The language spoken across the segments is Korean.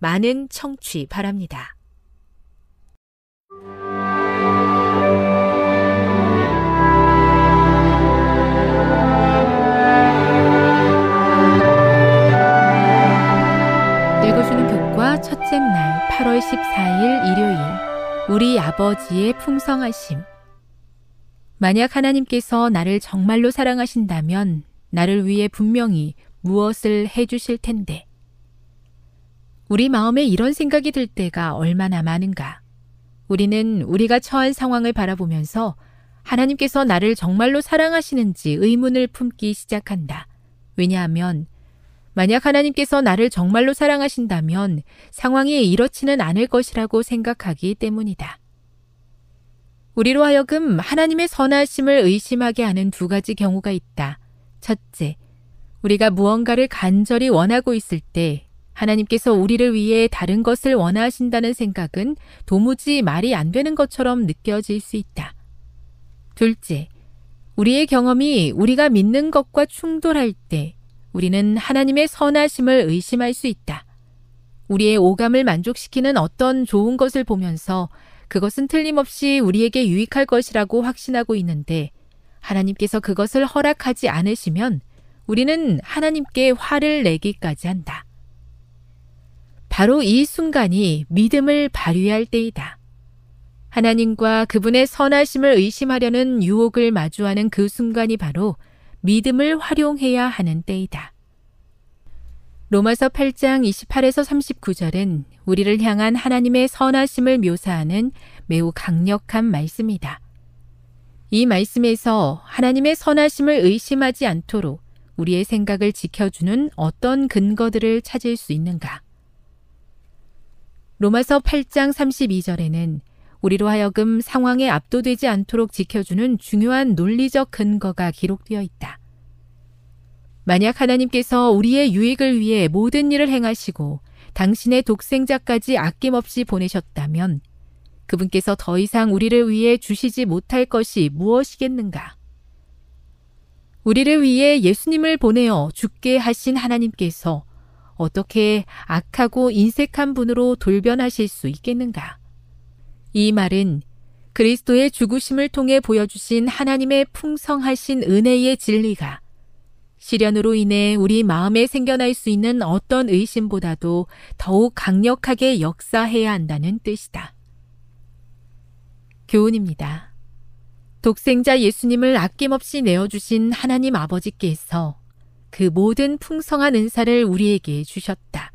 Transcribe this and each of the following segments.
많은 청취 바랍니다. 읽어주는 교과 첫째 날 8월 14일 일요일 우리 아버지의 풍성하심 만약 하나님께서 나를 정말로 사랑하신다면 나를 위해 분명히 무엇을 해주실 텐데. 우리 마음에 이런 생각이 들 때가 얼마나 많은가. 우리는 우리가 처한 상황을 바라보면서 하나님께서 나를 정말로 사랑하시는지 의문을 품기 시작한다. 왜냐하면 만약 하나님께서 나를 정말로 사랑하신다면 상황이 이렇지는 않을 것이라고 생각하기 때문이다. 우리로 하여금 하나님의 선하심을 의심하게 하는 두 가지 경우가 있다. 첫째, 우리가 무언가를 간절히 원하고 있을 때 하나님께서 우리를 위해 다른 것을 원하신다는 생각은 도무지 말이 안 되는 것처럼 느껴질 수 있다. 둘째, 우리의 경험이 우리가 믿는 것과 충돌할 때 우리는 하나님의 선하심을 의심할 수 있다. 우리의 오감을 만족시키는 어떤 좋은 것을 보면서 그것은 틀림없이 우리에게 유익할 것이라고 확신하고 있는데 하나님께서 그것을 허락하지 않으시면 우리는 하나님께 화를 내기까지 한다. 바로 이 순간이 믿음을 발휘할 때이다. 하나님과 그분의 선하심을 의심하려는 유혹을 마주하는 그 순간이 바로 믿음을 활용해야 하는 때이다. 로마서 8장 28에서 39절은 우리를 향한 하나님의 선하심을 묘사하는 매우 강력한 말씀이다. 이 말씀에서 하나님의 선하심을 의심하지 않도록 우리의 생각을 지켜주는 어떤 근거들을 찾을 수 있는가? 로마서 8장 32절에는 우리로 하여금 상황에 압도되지 않도록 지켜주는 중요한 논리적 근거가 기록되어 있다. 만약 하나님께서 우리의 유익을 위해 모든 일을 행하시고 당신의 독생자까지 아낌없이 보내셨다면 그분께서 더 이상 우리를 위해 주시지 못할 것이 무엇이겠는가? 우리를 위해 예수님을 보내어 죽게 하신 하나님께서 어떻게 악하고 인색한 분으로 돌변하실 수 있겠는가? 이 말은 그리스도의 죽으심을 통해 보여주신 하나님의 풍성하신 은혜의 진리가 시련으로 인해 우리 마음에 생겨날 수 있는 어떤 의심보다도 더욱 강력하게 역사해야 한다는 뜻이다. 교훈입니다. 독생자 예수님을 아낌없이 내어주신 하나님 아버지께서 그 모든 풍성한 은사를 우리에게 주셨다.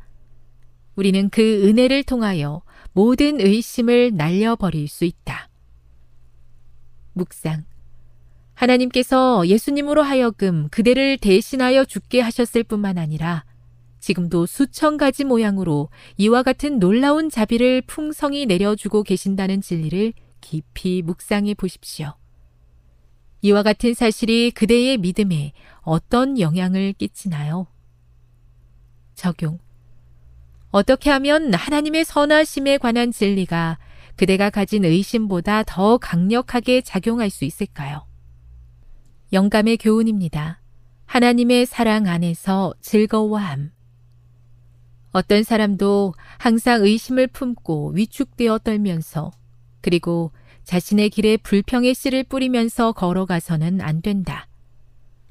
우리는 그 은혜를 통하여 모든 의심을 날려버릴 수 있다. 묵상. 하나님께서 예수님으로 하여금 그대를 대신하여 죽게 하셨을 뿐만 아니라 지금도 수천 가지 모양으로 이와 같은 놀라운 자비를 풍성히 내려주고 계신다는 진리를 깊이 묵상해 보십시오. 이와 같은 사실이 그대의 믿음에 어떤 영향을 끼치나요? 적용. 어떻게 하면 하나님의 선하심에 관한 진리가 그대가 가진 의심보다 더 강력하게 작용할 수 있을까요? 영감의 교훈입니다. 하나님의 사랑 안에서 즐거워함. 어떤 사람도 항상 의심을 품고 위축되어 떨면서 그리고 자신의 길에 불평의 씨를 뿌리면서 걸어가서는 안 된다.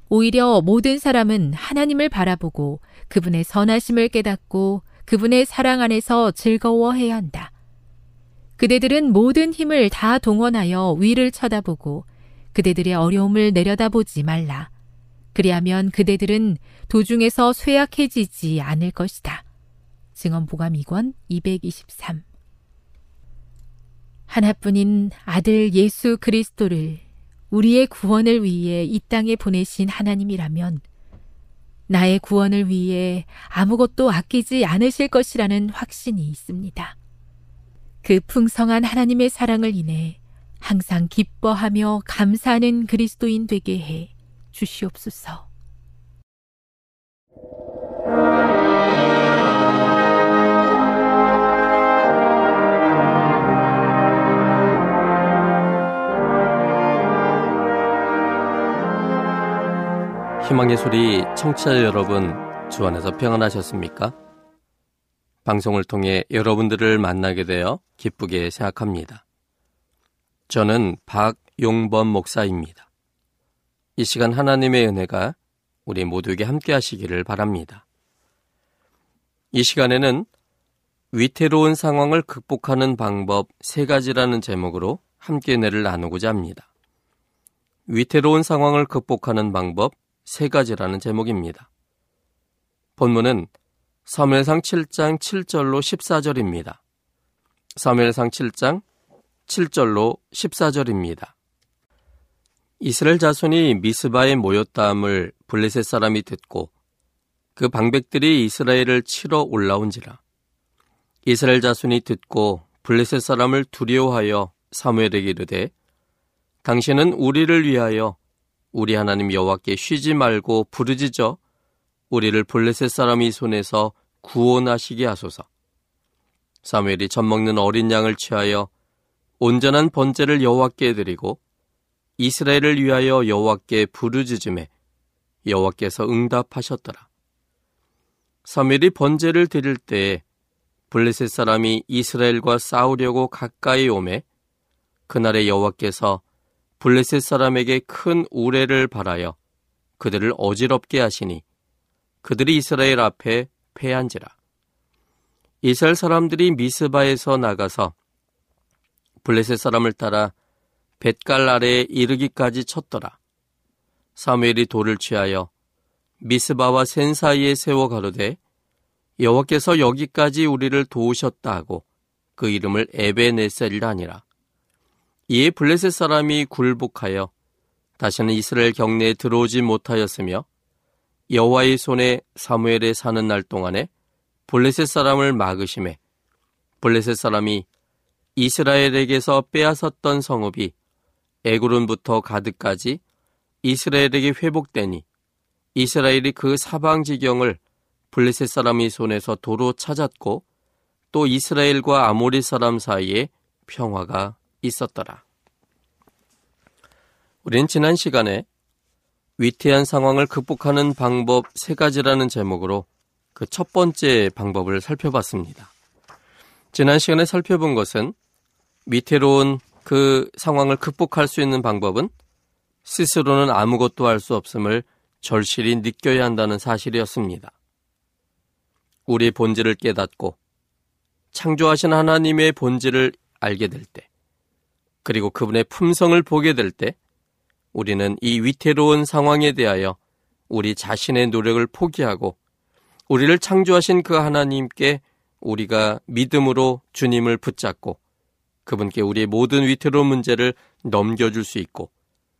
오히려 모든 사람은 하나님을 바라보고 그분의 선하심을 깨닫고 그분의 사랑 안에서 즐거워해야 한다. 그대들은 모든 힘을 다 동원하여 위를 쳐다보고 그대들의 어려움을 내려다보지 말라. 그리하면 그대들은 도중에서 쇠약해지지 않을 것이다. 증언보감 2권 223 하나뿐인 아들 예수 그리스도를 우리의 구원을 위해 이 땅에 보내신 하나님이라면 나의 구원을 위해 아무것도 아끼지 않으실 것이라는 확신이 있습니다. 그 풍성한 하나님의 사랑을 인해 항상 기뻐하며 감사하는 그리스도인 되게 해 주시옵소서. 희망의 소리 청취자 여러분 주 안에서 평안하셨습니까? 방송을 통해 여러분들을 만나게 되어 기쁘게 생각합니다. 저는 박용범 목사입니다. 이 시간 하나님의 은혜가 우리 모두에게 함께 하시기를 바랍니다. 이 시간에는 위태로운 상황을 극복하는 방법 세 가지라는 제목으로 함께 은혜를 나누고자 합니다. 위태로운 상황을 극복하는 방법 세 가지라는 제목입니다. 본문은 사무엘상 7장 7절로 14절입니다. 사무엘상 7장 7절로 14절입니다. 이스라엘 자손이 미스바에 모였다함을 블레셋 사람이 듣고 그 방백들이 이스라엘을 치러 올라온지라. 이스라엘 자손이 듣고 블레셋 사람을 두려워하여 사무엘에게 이르되 당신은 우리를 위하여 우리 하나님 여호와께 쉬지 말고 부르짖어 우리를 블레셋 사람이 손에서 구원하시게 하소서. 사무엘이 젖 먹는 어린 양을 취하여 온전한 번제를 여호와께 드리고 이스라엘을 위하여 여호와께 부르짖음에 여호와께서 응답하셨더라. 사무엘이 번제를 드릴 때에 블레셋 사람이 이스라엘과 싸우려고 가까이 오매 그날에 여호와께서 블레셋 사람에게 큰 우레를 바라여 그들을 어지럽게 하시니 그들이 이스라엘 앞에 패한지라. 이스라엘 사람들이 미스바에서 나가서 블레셋 사람을 따라 뱃갈 아래에 이르기까지 쳤더라. 사무엘이 돌을 취하여 미스바와 센 사이에 세워 가로되 여호와께서 여기까지 우리를 도우셨다 하고 그 이름을 에베네셀이라 하니라. 이에 블레셋 사람이 굴복하여 다시는 이스라엘 경내에 들어오지 못하였으며 여호와의 손에 사무엘에 사는 날 동안에 블레셋 사람을 막으심에 블레셋 사람이 이스라엘에게서 빼앗았던 성읍이 에그론부터 가드까지 이스라엘에게 회복되니 이스라엘이 그 사방 지경을 블레셋 사람이 손에서 도로 찾았고 또 이스라엘과 아모리 사람 사이에 평화가 있었더라. 우린 지난 시간에 위태한 상황을 극복하는 방법 세 가지라는 제목으로 그 첫 번째 방법을 살펴봤습니다. 지난 시간에 살펴본 것은 위태로운 그 상황을 극복할 수 있는 방법은 스스로는 아무것도 할 수 없음을 절실히 느껴야 한다는 사실이었습니다. 우리의 본질을 깨닫고 창조하신 하나님의 본질을 알게 될 때, 그리고 그분의 품성을 보게 될 때 우리는 이 위태로운 상황에 대하여 우리 자신의 노력을 포기하고 우리를 창조하신 그 하나님께 우리가 믿음으로 주님을 붙잡고 그분께 우리의 모든 위태로운 문제를 넘겨줄 수 있고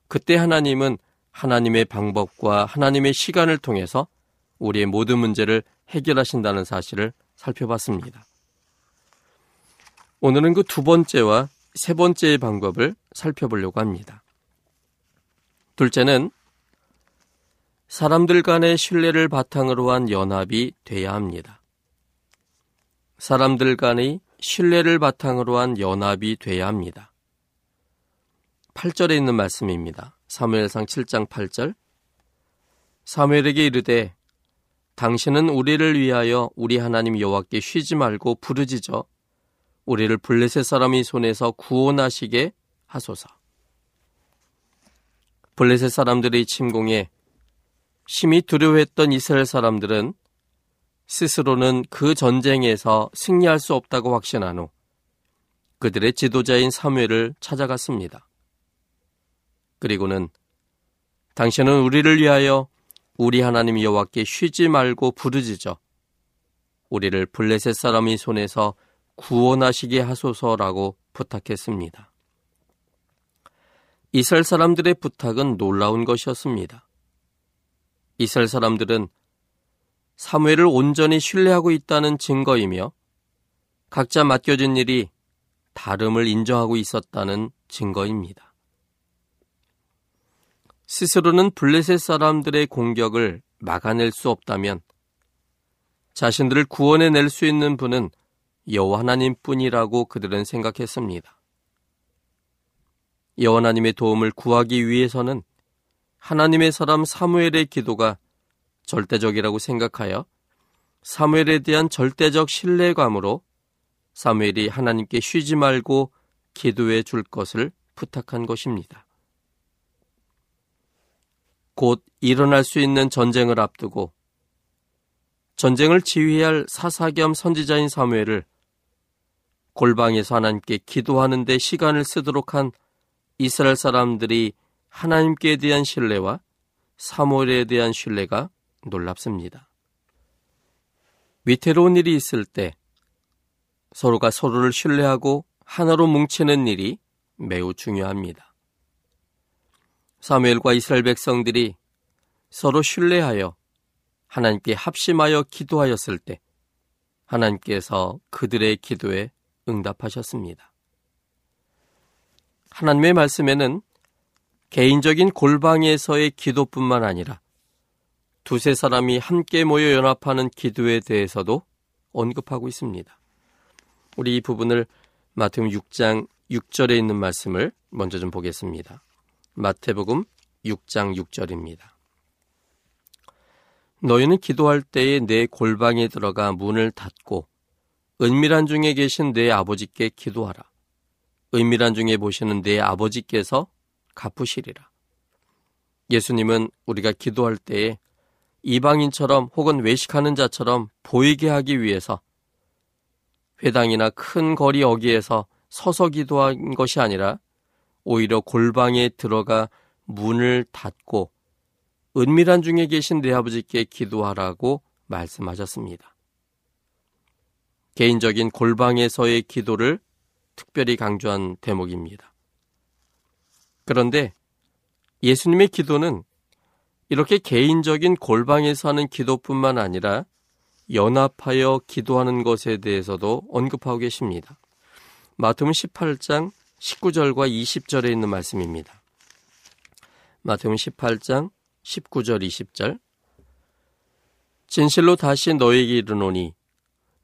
그때 하나님은 하나님의 방법과 하나님의 시간을 통해서 우리의 모든 문제를 해결하신다는 사실을 살펴봤습니다. 오늘은 그 두 번째와 세 번째의 방법을 살펴보려고 합니다. 둘째는 사람들 간의 신뢰를 바탕으로 한 연합이 돼야 합니다. 사람들 간의 신뢰를 바탕으로 한 연합이 돼야 합니다. 8절에 있는 말씀입니다. 사무엘상 7장 8절 사무엘에게 이르되 당신은 우리를 위하여 우리 하나님 여호와께 쉬지 말고 부르짖어 우리를 블레셋 사람이 손에서 구원하시게 하소서. 블레셋 사람들의 침공에 심히 두려워했던 이스라엘 사람들은 스스로는 그 전쟁에서 승리할 수 없다고 확신한 후 그들의 지도자인 사무엘을 찾아갔습니다. 그리고는 당신은 우리를 위하여 우리 하나님 여호와께 쉬지 말고 부르짖어 우리를 블레셋 사람이 손에서 구원하시게 하소서라고 부탁했습니다. 이스라엘 사람들의 부탁은 놀라운 것이었습니다. 이스라엘 사람들은 사무엘을 온전히 신뢰하고 있다는 증거이며 각자 맡겨진 일이 다름을 인정하고 있었다는 증거입니다. 스스로는 블레셋 사람들의 공격을 막아낼 수 없다면 자신들을 구원해낼 수 있는 분은 여호와 하나님뿐이라고 그들은 생각했습니다. 여호와 하나님의 도움을 구하기 위해서는 하나님의 사람 사무엘의 기도가 절대적이라고 생각하여 사무엘에 대한 절대적 신뢰감으로 사무엘이 하나님께 쉬지 말고 기도해 줄 것을 부탁한 것입니다. 곧 일어날 수 있는 전쟁을 앞두고 전쟁을 지휘할 사사 겸 선지자인 사무엘을 골방에서 하나님께 기도하는 데 시간을 쓰도록 한 이스라엘 사람들이 하나님께 대한 신뢰와 사무엘에 대한 신뢰가 놀랍습니다. 위태로운 일이 있을 때 서로가 서로를 신뢰하고 하나로 뭉치는 일이 매우 중요합니다. 사무엘과 이스라엘 백성들이 서로 신뢰하여 하나님께 합심하여 기도하였을 때 하나님께서 그들의 기도에 응답하셨습니다. 하나님의 말씀에는 개인적인 골방에서의 기도뿐만 아니라 두세 사람이 함께 모여 연합하는 기도에 대해서도 언급하고 있습니다. 우리 이 부분을 마태복음 6장 6절에 있는 말씀을 먼저 좀 보겠습니다. 마태복음 6장 6절입니다. 너희는 기도할 때에 내 골방에 들어가 문을 닫고 은밀한 중에 계신 내 아버지께 기도하라. 은밀한 중에 보시는 내 아버지께서 갚으시리라. 예수님은 우리가 기도할 때에 이방인처럼 혹은 외식하는 자처럼 보이게 하기 위해서 회당이나 큰 거리 어귀에서 서서 기도한 것이 아니라 오히려 골방에 들어가 문을 닫고 은밀한 중에 계신 내 아버지께 기도하라고 말씀하셨습니다. 개인적인 골방에서의 기도를 특별히 강조한 대목입니다. 그런데 예수님의 기도는 이렇게 개인적인 골방에서 하는 기도뿐만 아니라 연합하여 기도하는 것에 대해서도 언급하고 계십니다. 마태음 18장 19절과 20절에 있는 말씀입니다. 마태음 18장 19절 20절 진실로 다시 너에게 이르노니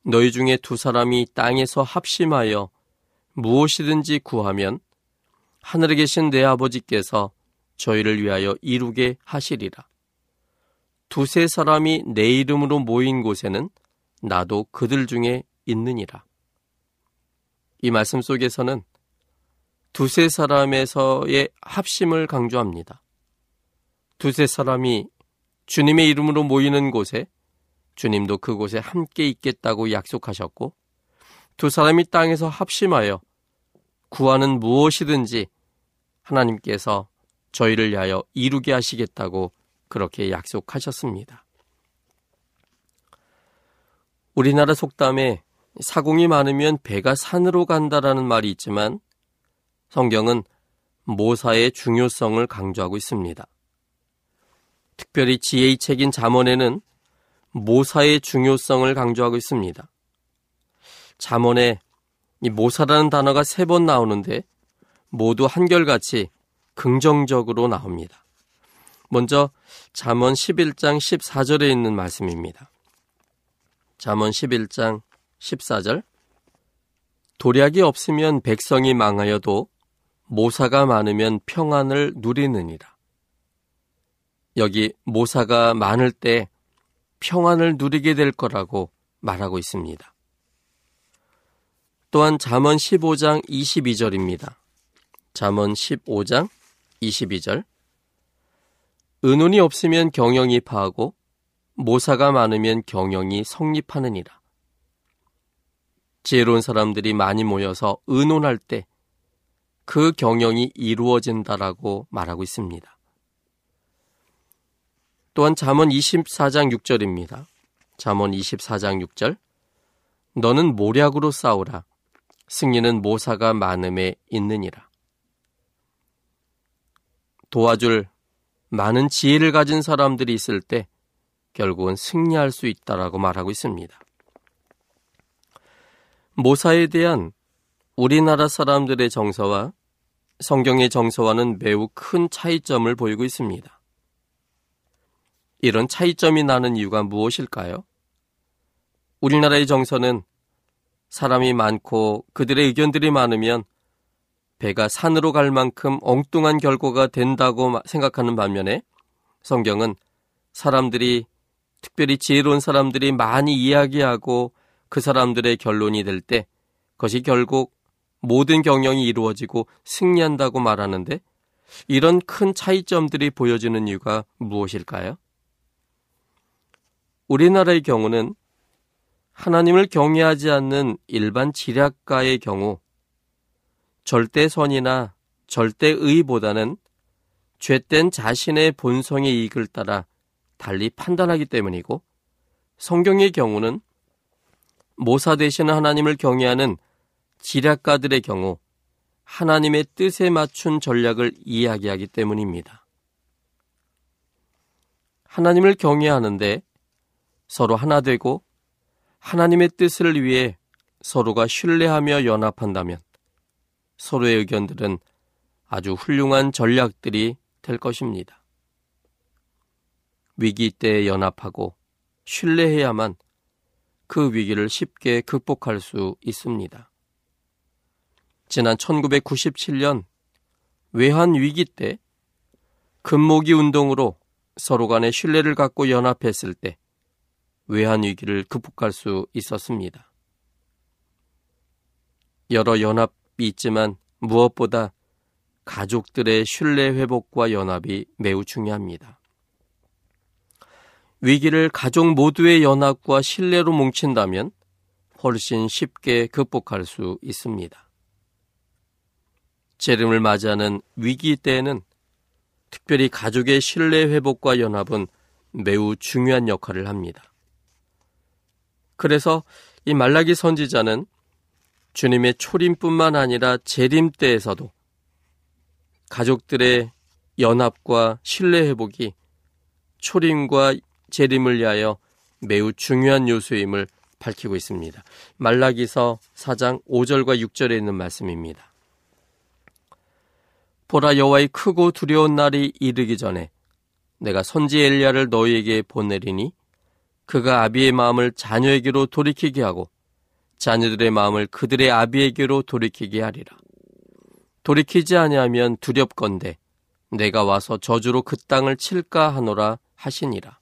너희 중에 두 사람이 땅에서 합심하여 무엇이든지 구하면 하늘에 계신 내 아버지께서 저희를 위하여 이루게 하시리라. 두세 사람이 내 이름으로 모인 곳에는 나도 그들 중에 있느니라. 이 말씀 속에서는 두세 사람에서의 합심을 강조합니다. 두세 사람이 주님의 이름으로 모이는 곳에 주님도 그곳에 함께 있겠다고 약속하셨고 두 사람이 땅에서 합심하여 구하는 무엇이든지 하나님께서 저희를 위하여 이루게 하시겠다고 그렇게 약속하셨습니다. 우리나라 속담에 사공이 많으면 배가 산으로 간다라는 말이 있지만 성경은 모사의 중요성을 강조하고 있습니다. 특별히 지혜의 책인 잠언에는 모사의 중요성을 강조하고 있습니다. 잠언에 이 모사라는 단어가 세 번 나오는데 모두 한결같이 긍정적으로 나옵니다. 먼저 잠언 11장 14절에 있는 말씀입니다. 잠언 11장 14절 도략이 없으면 백성이 망하여도 모사가 많으면 평안을 누리느니라. 여기 모사가 많을 때 평안을 누리게 될 거라고 말하고 있습니다. 또한 잠언 15장 22절입니다. 잠언 15장 22절 은혼이 없으면 경영이 파하고 모사가 많으면 경영이 성립하느니라. 지혜로운 사람들이 많이 모여서 의논할 때 그 경영이 이루어진다라고 말하고 있습니다. 또한 잠언 24장 6절입니다. 잠언 24장 6절 너는 모략으로 싸우라 승리는 모사가 많음에 있느니라. 도와줄 많은 지혜를 가진 사람들이 있을 때 결국은 승리할 수 있다라고 말하고 있습니다. 모사에 대한 우리나라 사람들의 정서와 성경의 정서와는 매우 큰 차이점을 보이고 있습니다. 이런 차이점이 나는 이유가 무엇일까요? 우리나라의 정서는 사람이 많고 그들의 의견들이 많으면 배가 산으로 갈 만큼 엉뚱한 결과가 된다고 생각하는 반면에 성경은 사람들이 특별히 지혜로운 사람들이 많이 이야기하고 그 사람들의 결론이 될 때 그것이 결국 모든 경영이 이루어지고 승리한다고 말하는데 이런 큰 차이점들이 보여지는 이유가 무엇일까요? 우리나라의 경우는 하나님을 경외하지 않는 일반 지략가의 경우 절대 선이나 절대 의보다는 죄된 자신의 본성의 이익을 따라 달리 판단하기 때문이고 성경의 경우는 모사 되시는 하나님을 경외하는 지략가들의 경우 하나님의 뜻에 맞춘 전략을 이야기하기 때문입니다. 하나님을 경외하는데 서로 하나 되고 하나님의 뜻을 위해 서로가 신뢰하며 연합한다면 서로의 의견들은 아주 훌륭한 전략들이 될 것입니다. 위기 때 연합하고 신뢰해야만 그 위기를 쉽게 극복할 수 있습니다. 지난 1997년 외환 위기 때 금모기 운동으로 서로 간의 신뢰를 갖고 연합했을 때 외환 위기를 극복할 수 있었습니다. 여러 연합이 있지만 무엇보다 가족들의 신뢰 회복과 연합이 매우 중요합니다. 위기를 가족 모두의 연합과 신뢰로 뭉친다면 훨씬 쉽게 극복할 수 있습니다. 재림을 맞이하는 위기 때에는 특별히 가족의 신뢰 회복과 연합은 매우 중요한 역할을 합니다. 그래서 이 말라기 선지자는 주님의 초림뿐만 아니라 재림 때에서도 가족들의 연합과 신뢰 회복이 초림과 재림을 위하여 매우 중요한 요소임을 밝히고 있습니다. 말라기서 4장 5절과 6절에 있는 말씀입니다. 보라 여호와의 크고 두려운 날이 이르기 전에 내가 선지 엘리야를 너희에게 보내리니 그가 아비의 마음을 자녀에게로 돌이키게 하고 자녀들의 마음을 그들의 아비에게로 돌이키게 하리라. 돌이키지 아니하면 두렵건대 내가 와서 저주로 그 땅을 칠까 하노라 하시니라.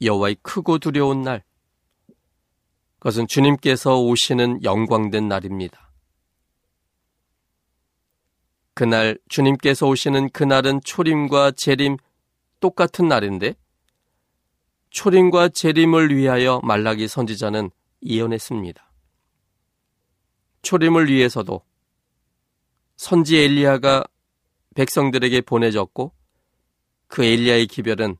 여호와의 크고 두려운 날. 그것은 주님께서 오시는 영광된 날입니다. 그날 주님께서 오시는 그날은 초림과 재림 똑같은 날인데 초림과 재림을 위하여 말라기 선지자는 예언했습니다. 초림을 위해서도 선지 엘리야가 백성들에게 보내졌고 그 엘리야의 기별은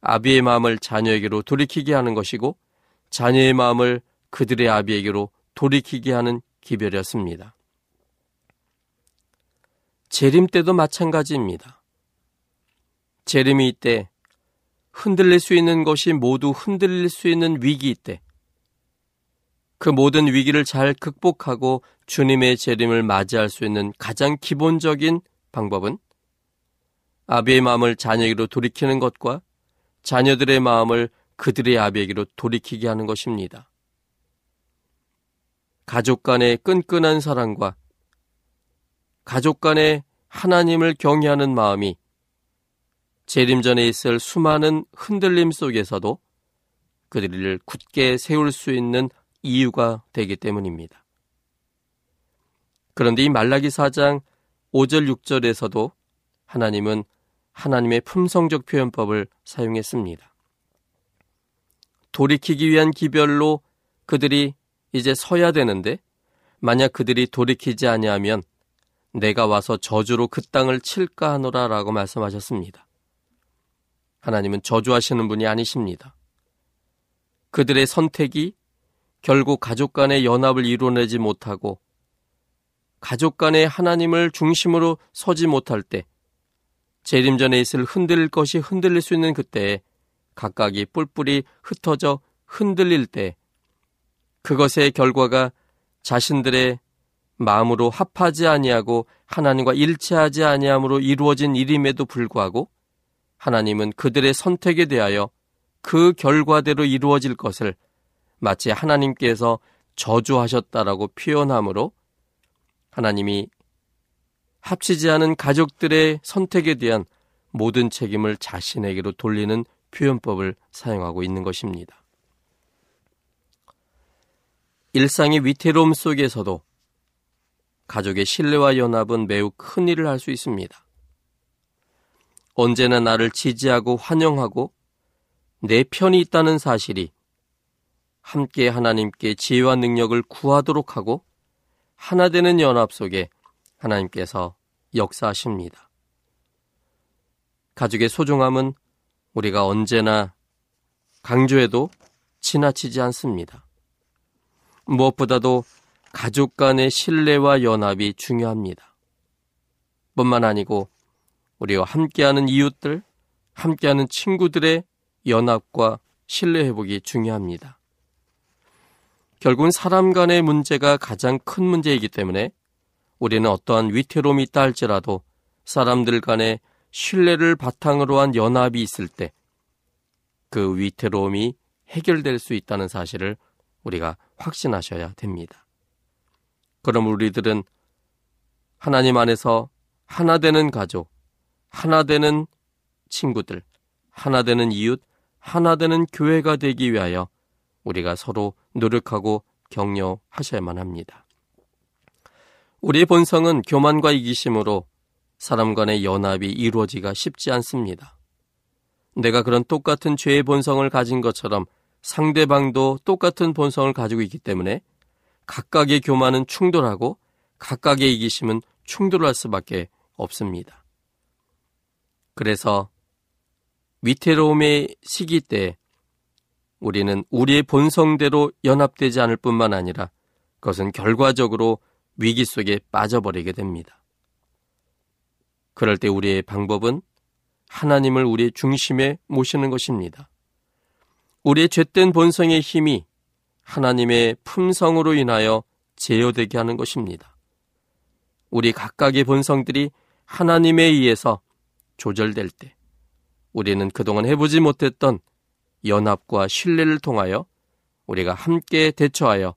아비의 마음을 자녀에게로 돌이키게 하는 것이고 자녀의 마음을 그들의 아비에게로 돌이키게 하는 기별이었습니다. 재림 때도 마찬가지입니다. 재림이 있때 흔들릴 수 있는 것이 모두 흔들릴 수 있는 위기 때, 그 모든 위기를 잘 극복하고 주님의 재림을 맞이할 수 있는 가장 기본적인 방법은 아비의 마음을 자녀에게로 돌이키는 것과 자녀들의 마음을 그들의 아비에게로 돌이키게 하는 것입니다. 가족 간의 끈끈한 사랑과 가족 간의 하나님을 경외하는 마음이 재림 전에 있을 수많은 흔들림 속에서도 그들을 굳게 세울 수 있는 이유가 되기 때문입니다. 그런데 이 말라기 4장 5절 6절에서도 하나님은 하나님의 품성적 표현법을 사용했습니다. 돌이키기 위한 기별로 그들이 이제 서야 되는데 만약 그들이 돌이키지 아니하면 내가 와서 저주로 그 땅을 칠까 하노라라고 말씀하셨습니다. 하나님은 저주하시는 분이 아니십니다. 그들의 선택이 결국 가족 간의 연합을 이뤄내지 못하고 가족 간의 하나님을 중심으로 서지 못할 때 재림 전에 있을 흔들릴 것이 흔들릴 수 있는 그때에 각각이 뿔뿔이 흩어져 흔들릴 때 그것의 결과가 자신들의 마음으로 합하지 아니하고 하나님과 일치하지 아니함으로 이루어진 일임에도 불구하고 하나님은 그들의 선택에 대하여 그 결과대로 이루어질 것을 마치 하나님께서 저주하셨다라고 표현하므로 하나님이 합치지 않은 가족들의 선택에 대한 모든 책임을 자신에게로 돌리는 표현법을 사용하고 있는 것입니다. 일상의 위태로움 속에서도 가족의 신뢰와 연합은 매우 큰 일을 할 수 있습니다. 언제나 나를 지지하고 환영하고 내 편이 있다는 사실이 함께 하나님께 지혜와 능력을 구하도록 하고 하나 되는 연합 속에 하나님께서 역사하십니다. 가족의 소중함은 우리가 언제나 강조해도 지나치지 않습니다. 무엇보다도 가족 간의 신뢰와 연합이 중요합니다. 뿐만 아니고 우리와 함께하는 이웃들, 함께하는 친구들의 연합과 신뢰 회복이 중요합니다. 결국은 사람 간의 문제가 가장 큰 문제이기 때문에 우리는 어떠한 위태로움이 있다 할지라도 사람들 간의 신뢰를 바탕으로 한 연합이 있을 때 그 위태로움이 해결될 수 있다는 사실을 우리가 확신하셔야 됩니다. 그럼 우리들은 하나님 안에서 하나 되는 가족, 하나 되는 친구들, 하나 되는 이웃, 하나 되는 교회가 되기 위하여 우리가 서로 노력하고 격려하셔야만 합니다. 우리의 본성은 교만과 이기심으로 사람 간의 연합이 이루어지기가 쉽지 않습니다. 내가 그런 똑같은 죄의 본성을 가진 것처럼 상대방도 똑같은 본성을 가지고 있기 때문에 각각의 교만은 충돌하고 각각의 이기심은 충돌할 수밖에 없습니다. 그래서 위태로움의 시기 때 우리는 우리의 본성대로 연합되지 않을 뿐만 아니라 그것은 결과적으로 위기 속에 빠져버리게 됩니다. 그럴 때 우리의 방법은 하나님을 우리의 중심에 모시는 것입니다. 우리의 죄된 본성의 힘이 하나님의 품성으로 인하여 제어되게 하는 것입니다. 우리 각각의 본성들이 하나님에 의해서 조절될 때 우리는 그동안 해보지 못했던 연합과 신뢰를 통하여 우리가 함께 대처하여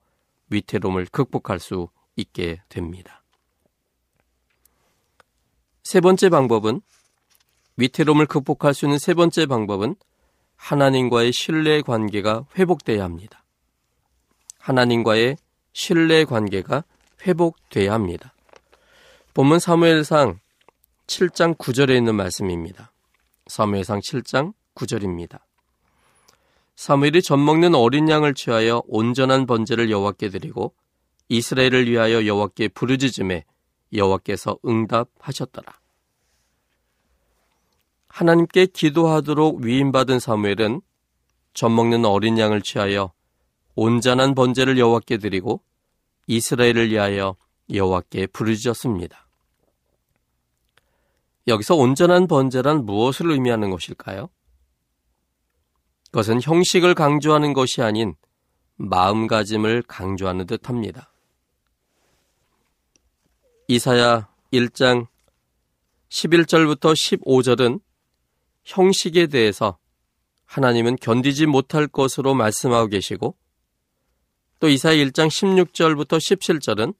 위태로움을 극복할 수 있게 됩니다. 세 번째 방법은 위태로움을 극복할 수 있는 세 번째 방법은 하나님과의 신뢰 관계가 회복돼야 합니다. 하나님과의 신뢰 관계가 회복돼야 합니다. 본문 사무엘상 7장 9절에 있는 말씀입니다. 사무엘상 7장 9절입니다. 사무엘이 젖먹는 어린 양을 취하여 온전한 번제를 여호와께 드리고 이스라엘을 위하여 여호와께 부르짖음에 여호와께서 응답하셨더라. 하나님께 기도하도록 위임받은 사무엘은 젖먹는 어린 양을 취하여 온전한 번제를 여호와께 드리고 이스라엘을 위하여 여호와께 부르짖었습니다. 여기서 온전한 번제란 무엇을 의미하는 것일까요? 그것은 형식을 강조하는 것이 아닌 마음가짐을 강조하는 듯 합니다. 이사야 1장 11절부터 15절은 형식에 대해서 하나님은 견디지 못할 것으로 말씀하고 계시고 또 이사야 1장 16절부터 17절은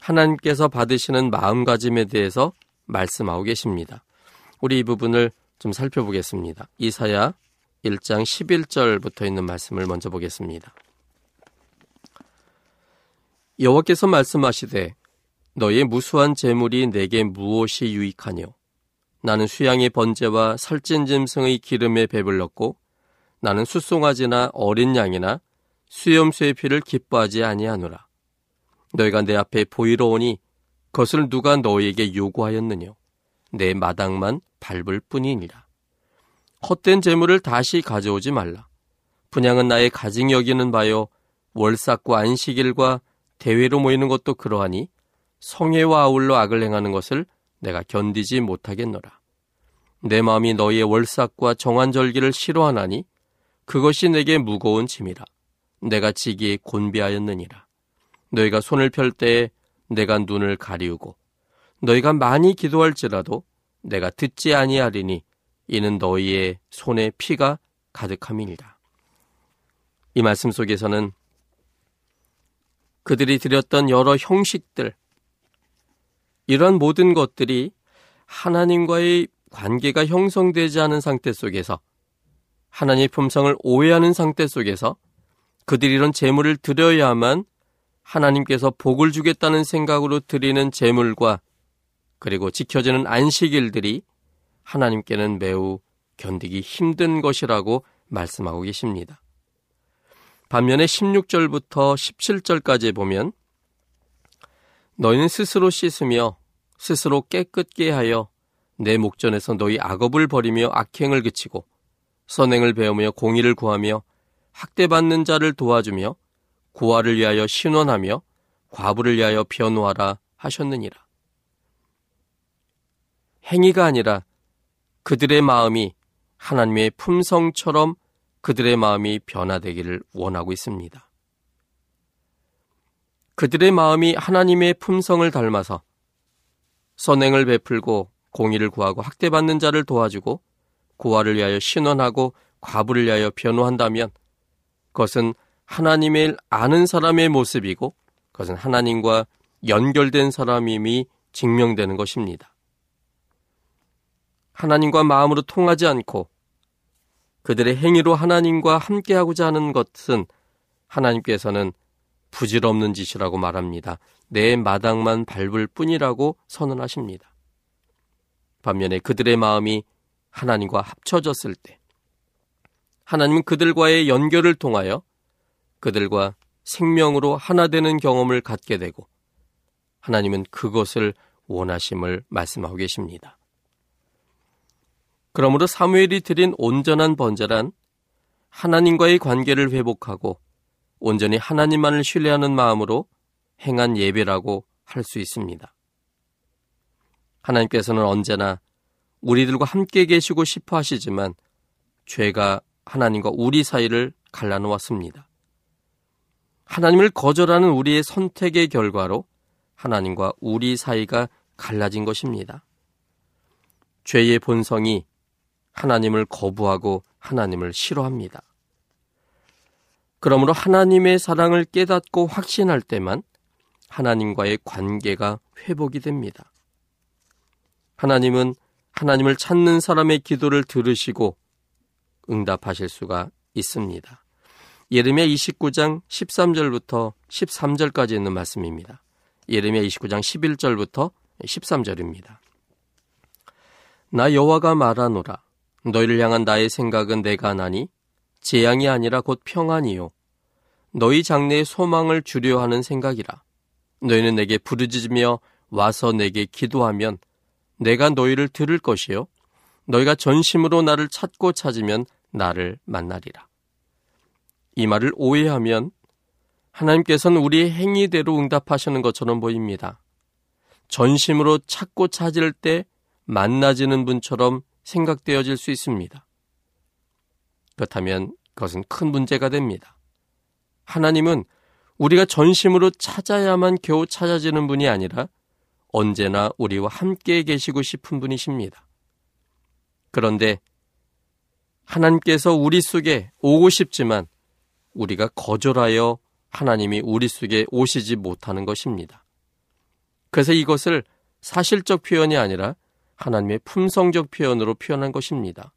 하나님께서 받으시는 마음가짐에 대해서 말씀하고 계십니다. 우리 이 부분을 좀 살펴보겠습니다. 이사야 1장 11절부터 있는 말씀을 먼저 보겠습니다. 여호와께서 말씀하시되 너의 무수한 재물이 내게 무엇이 유익하뇨 나는 수양의 번제와 살찐 짐승의 기름에 배불렀고 나는 수송아지나 어린 양이나 수염수의 피를 기뻐하지 아니하노라 너희가 내 앞에 보이러 오니 그것을 누가 너희에게 요구하였느뇨 내 마당만 밟을 뿐이니라 헛된 재물을 다시 가져오지 말라. 분양은 나의 가증 여기는 바요 월삭과 안식일과 대회로 모이는 것도 그러하니 성회와 아울러 악을 행하는 것을 내가 견디지 못하겠노라. 내 마음이 너희의 월삭과 정한절기를 싫어하나니 그것이 내게 무거운 짐이라. 내가 지기에 곤비하였느니라. 너희가 손을 펼 때에 내가 눈을 가리우고 너희가 많이 기도할지라도 내가 듣지 아니하리니 이는 너희의 손에 피가 가득함이니라. 이 말씀 속에서는 그들이 드렸던 여러 형식들, 이러한 모든 것들이 하나님과의 관계가 형성되지 않은 상태 속에서 하나님의 품성을 오해하는 상태 속에서 그들이 이런 재물을 드려야만 하나님께서 복을 주겠다는 생각으로 드리는 재물과 그리고 지켜지는 안식일들이 하나님께는 매우 견디기 힘든 것이라고 말씀하고 계십니다. 반면에 16절부터 17절까지 보면 너희는 스스로 씻으며 스스로 깨끗게 하여 내 목전에서 너희 악업을 버리며 악행을 그치고 선행을 배우며 공의를 구하며 학대받는 자를 도와주며 고아를 위하여 신원하며 과부를 위하여 변호하라 하셨느니라. 행위가 아니라 그들의 마음이 하나님의 품성처럼 그들의 마음이 변화되기를 원하고 있습니다. 그들의 마음이 하나님의 품성을 닮아서 선행을 베풀고 공의를 구하고 학대받는 자를 도와주고 고아를 위하여 신원하고 과부를 위하여 변호한다면 그것은 하나님을 아는 사람의 모습이고 그것은 하나님과 연결된 사람임이 증명되는 것입니다. 하나님과 마음으로 통하지 않고 그들의 행위로 하나님과 함께하고자 하는 것은 하나님께서는 부질없는 짓이라고 말합니다. 내 마당만 밟을 뿐이라고 선언하십니다. 반면에 그들의 마음이 하나님과 합쳐졌을 때 하나님은 그들과의 연결을 통하여 그들과 생명으로 하나 되는 경험을 갖게 되고 하나님은 그것을 원하심을 말씀하고 계십니다. 그러므로 사무엘이 드린 온전한 번제란 하나님과의 관계를 회복하고 온전히 하나님만을 신뢰하는 마음으로 행한 예배라고 할 수 있습니다. 하나님께서는 언제나 우리들과 함께 계시고 싶어 하시지만 죄가 하나님과 우리 사이를 갈라놓았습니다. 하나님을 거절하는 우리의 선택의 결과로 하나님과 우리 사이가 갈라진 것입니다. 죄의 본성이 하나님을 거부하고 하나님을 싫어합니다. 그러므로 하나님의 사랑을 깨닫고 확신할 때만 하나님과의 관계가 회복이 됩니다. 하나님은 하나님을 찾는 사람의 기도를 들으시고 응답하실 수가 있습니다. 예레미야 29장 13절부터 13절까지 있는 말씀입니다. 예레미야 29장 11절부터 13절입니다. 나 여호와가 말하노라 너희를 향한 나의 생각은 내가 나니 재앙이 아니라 곧 평안이요. 너희 장래의 소망을 주려 하는 생각이라. 너희는 내게 부르짖으며 와서 내게 기도하면 내가 너희를 들을 것이요. 너희가 전심으로 나를 찾고 찾으면 나를 만나리라. 이 말을 오해하면 하나님께서는 우리의 행위대로 응답하시는 것처럼 보입니다. 전심으로 찾고 찾을 때 만나지는 분처럼 생각되어질 수 있습니다. 그렇다면 그것은 큰 문제가 됩니다. 하나님은 우리가 전심으로 찾아야만 겨우 찾아지는 분이 아니라 언제나 우리와 함께 계시고 싶은 분이십니다. 그런데 하나님께서 우리 속에 오고 싶지만 우리가 거절하여 하나님이 우리 속에 오시지 못하는 것입니다. 그래서 이것을 사실적 표현이 아니라 하나님의 품성적 표현으로 표현한 것입니다.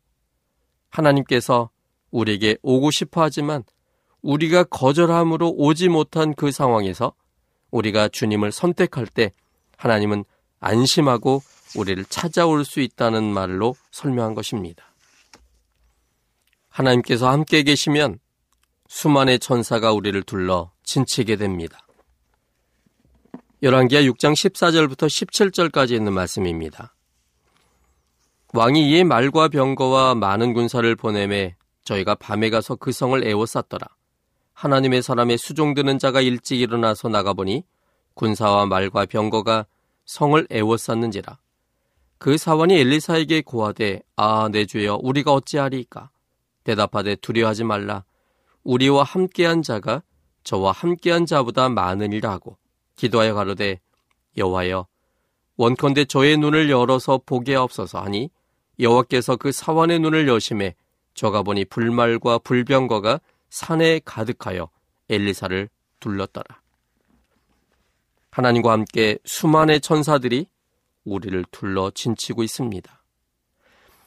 하나님께서 우리에게 오고 싶어 하지만 우리가 거절함으로 오지 못한 그 상황에서 우리가 주님을 선택할 때 하나님은 안심하고 우리를 찾아올 수 있다는 말로 설명한 것입니다. 하나님께서 함께 계시면 수만의 천사가 우리를 둘러 진치게 됩니다. 열왕기하 6장 14절부터 17절까지 있는 말씀입니다. 왕이 이에 말과 병거와 많은 군사를 보내매 저희가 밤에 가서 그 성을 에워쌌더라. 하나님의 사람의 수종드는 자가 일찍 일어나서 나가보니 군사와 말과 병거가 성을 에워쌌는지라. 그 사원이 엘리사에게 고하되 아 내 주여 우리가 어찌하리이까 대답하되 두려워하지 말라 우리와 함께한 자가 저와 함께한 자보다 많으리라 하고 기도하여 가로되 여호와여 원컨대 저의 눈을 열어서 보게 없어서 하니 여호와께서 그 사원의 눈을 여심해 저가 보니 불말과 불병거가 산에 가득하여 엘리사를 둘렀더라. 하나님과 함께 수만의 천사들이 우리를 둘러 진치고 있습니다.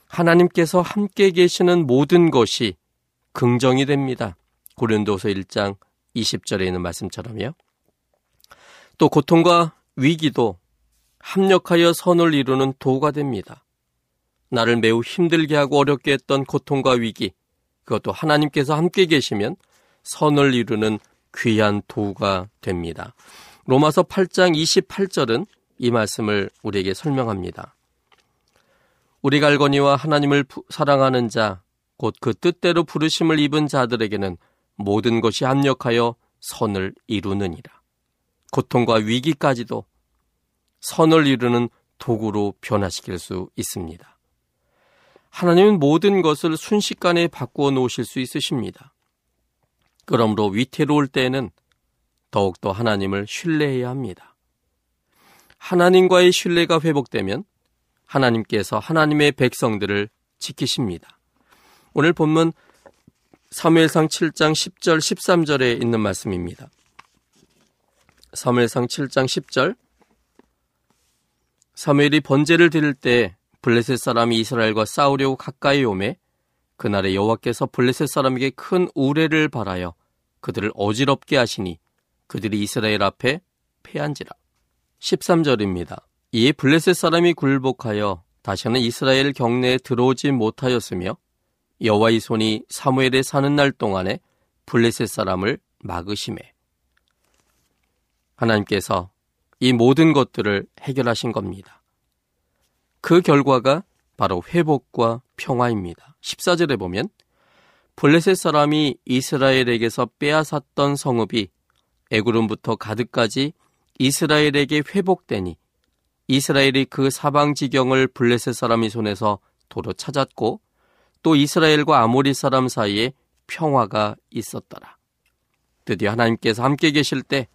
하나님께서 함께 계시는 모든 것이 긍정이 됩니다. 고린도서 1장 20절에 있는 말씀처럼요. 또 고통과 위기도 합력하여 선을 이루는 도가 됩니다. 나를 매우 힘들게 하고 어렵게 했던 고통과 위기, 그것도 하나님께서 함께 계시면 선을 이루는 귀한 도가 됩니다. 로마서 8장 28절은 이 말씀을 우리에게 설명합니다. 우리가 알거니와 하나님을 사랑하는 자, 곧 그 뜻대로 부르심을 입은 자들에게는 모든 것이 합력하여 선을 이루느니라. 고통과 위기까지도 선을 이루는 도구로 변화시킬 수 있습니다. 하나님은 모든 것을 순식간에 바꾸어 놓으실 수 있으십니다. 그러므로 위태로울 때에는 더욱더 하나님을 신뢰해야 합니다. 하나님과의 신뢰가 회복되면 하나님께서 하나님의 백성들을 지키십니다. 오늘 본문 사무엘상 7장 10절 13절에 있는 말씀입니다. 사무엘상 7장 10절 사무엘이 번제를 드릴 때 블레셋 사람이 이스라엘과 싸우려고 가까이 오매 그날에 여호와께서 블레셋 사람에게 큰 우레를 발하여 그들을 어지럽게 하시니 그들이 이스라엘 앞에 패한지라. 13절입니다. 이에 블레셋 사람이 굴복하여 다시는 이스라엘 경내에 들어오지 못하였으며 여호와의 손이 사무엘에 사는 날 동안에 블레셋 사람을 막으심에 하나님께서 이 모든 것들을 해결하신 겁니다. 그 결과가 바로 회복과 평화입니다. 14절에 보면 블레셋 사람이 이스라엘에게서 빼앗았던 성읍이 에구름부터 가득까지 이스라엘에게 회복되니 이스라엘이 그 사방 지경을 블레셋 사람이 손에서 도로 찾았고 또 이스라엘과 아모리 사람 사이에 평화가 있었더라. 드디어 하나님께서 함께 계실 때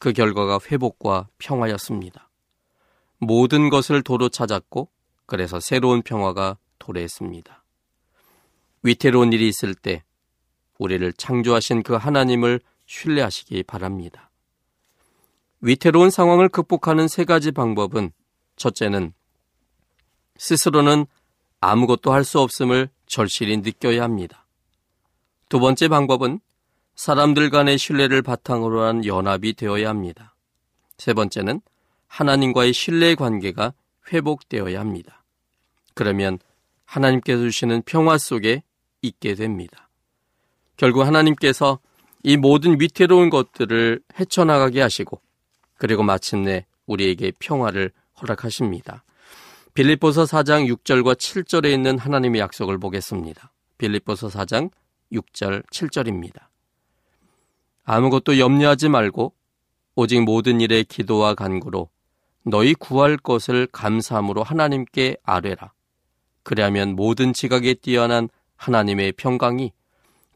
그 결과가 회복과 평화였습니다. 모든 것을 도로 찾았고 그래서 새로운 평화가 도래했습니다. 위태로운 일이 있을 때 우리를 창조하신 그 하나님을 신뢰하시기 바랍니다. 위태로운 상황을 극복하는 세 가지 방법은 첫째는 스스로는 아무것도 할 수 없음을 절실히 느껴야 합니다. 두 번째 방법은 사람들 간의 신뢰를 바탕으로 한 연합이 되어야 합니다. 세 번째는 하나님과의 신뢰 관계가 회복되어야 합니다. 그러면 하나님께서 주시는 평화 속에 있게 됩니다. 결국 하나님께서 이 모든 위태로운 것들을 헤쳐나가게 하시고 그리고 마침내 우리에게 평화를 허락하십니다. 빌립보서 4장 6절과 7절에 있는 하나님의 약속을 보겠습니다. 빌립보서 4장 6절 7절입니다. 아무것도 염려하지 말고 오직 모든 일에 기도와 간구로 너희 구할 것을 감사함으로 하나님께 아뢰라. 그리하면 모든 지각에 뛰어난 하나님의 평강이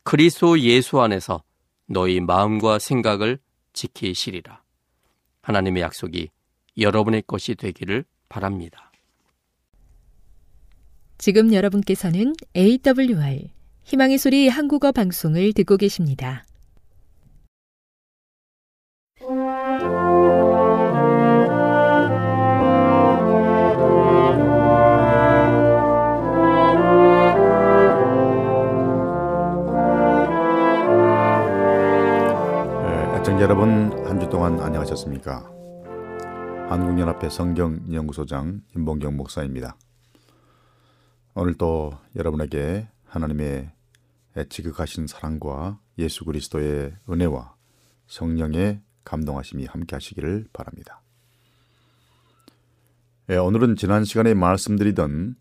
그리스도 예수 안에서 너희 마음과 생각을 지키시리라. 하나님의 약속이 여러분의 것이 되기를 바랍니다. 지금 여러분께서는 AWR 희망의 소리 한국어 방송을 듣고 계십니다. 네, 애청자 여러분 한 주 동안 안녕하셨습니까? 한국연합회 성경연구소장 임봉경 목사입니다. 오늘 또 여러분에게 하나님의 지극하신 사랑과 예수 그리스도의 은혜와 성령의 감동하심이 함께 하시기를 바랍니다. 예, 오늘은 지난 시간에 말씀드리던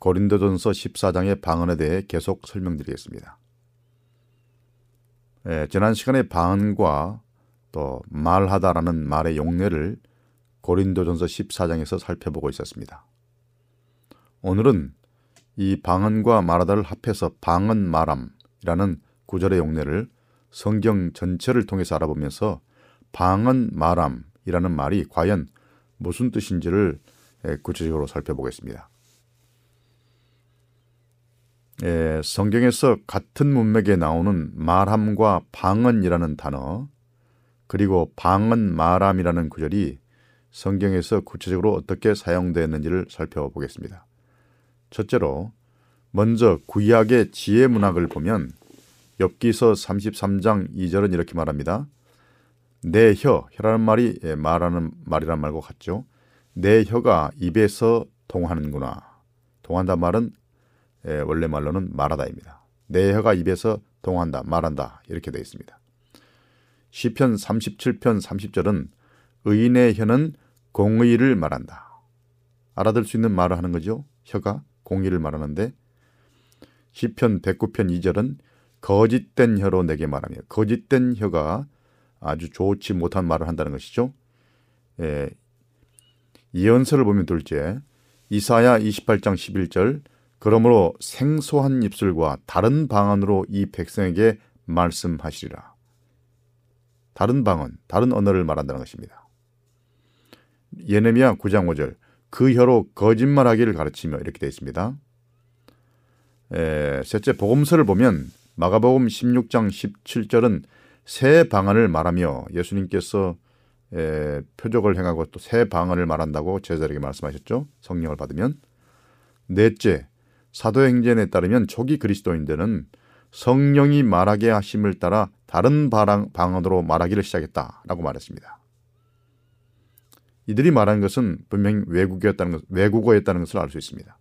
고린도전서 14장의 방언에 대해 계속 설명드리겠습니다. 예, 지난 시간에 방언과 또 말하다라는 말의 용례를 고린도전서 14장에서 살펴보고 있었습니다. 오늘은 이 방언과 말하다를 합해서 방언 말함이라는 구절의 용례를 성경 전체를 통해서 알아보면서 방언 말함이라는 말이 과연 무슨 뜻인지를 구체적으로 살펴보겠습니다. 예, 성경에서 같은 문맥에 나오는 말함과 방언이라는 단어 그리고 방언 말함이라는 구절이 성경에서 구체적으로 어떻게 사용되었는지를 살펴보겠습니다. 첫째로 먼저 구약의 지혜 문학을 보면 엽기서 33장 2절은 이렇게 말합니다. 내 혀, 혀라는 말이 말하는 말이란 말과 같죠. 내 혀가 입에서 동하는구나. 동한다 말은 원래 말로는 말하다입니다. 내 혀가 입에서 동한다, 말한다 이렇게 되어 있습니다. 시편 37편 30절은 의인의 혀는 공의를 말한다. 알아들 수 있는 말을 하는 거죠. 혀가 공의를 말하는데 시편 109편 2절은 거짓된 혀로 내게 말하며 거짓된 혀가 아주 좋지 못한 말을 한다는 것이죠. 예, 이언서를 보면 둘째 이사야 28장 11절 그러므로 생소한 입술과 다른 방언으로 이 백성에게 말씀하시리라. 다른 방언, 다른 언어를 말한다는 것입니다. 예레미야 9장 5절 그 혀로 거짓말하기를 가르치며 이렇게 되어 있습니다. 에, 셋째 복음서를 보면 마가복음 16장 17절은 새 방언을 말하며 예수님께서 에, 표적을 행하고 또 새 방언을 말한다고 제자들에게 말씀하셨죠. 성령을 받으면 넷째 사도행전에 따르면 초기 그리스도인들은 성령이 말하게 하심을 따라 다른 방언으로 말하기를 시작했다라고 말했습니다. 이들이 말한 것은 분명히 외국어였다는, 것, 외국어였다는 것을 알 수 있습니다.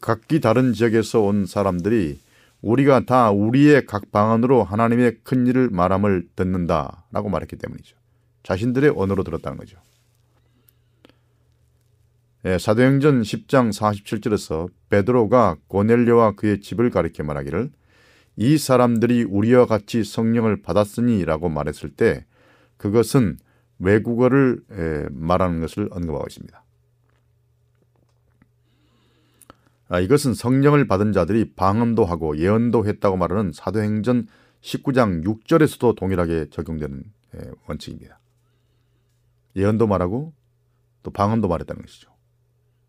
각기 다른 지역에서 온 사람들이 우리가 다 우리의 각 방언으로 하나님의 큰 일을 말함을 듣는다라고 말했기 때문이죠. 자신들의 언어로 들었다는 거죠. 예, 사도행전 10장 47절에서 베드로가 고넬료와 그의 집을 가리켜 말하기를 이 사람들이 우리와 같이 성령을 받았으니라고 말했을 때 그것은 외국어를 말하는 것을 언급하고 있습니다. 아, 이것은 성령을 받은 자들이 방언도 하고 예언도 했다고 말하는 사도행전 19장 6절에서도 동일하게 적용되는 원칙입니다. 예언도 말하고 또 방언도 말했다는 것이죠.